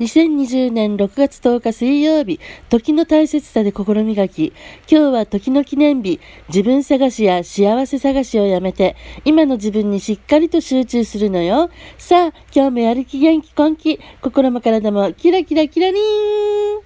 2020年6月10日水曜日、時の大切さで心磨き。今日は時の記念日、自分探しや幸せ探しをやめて、今の自分にしっかりと集中するのよ。さあ、今日もやる気元気根気、心も体もキラキラキラリーン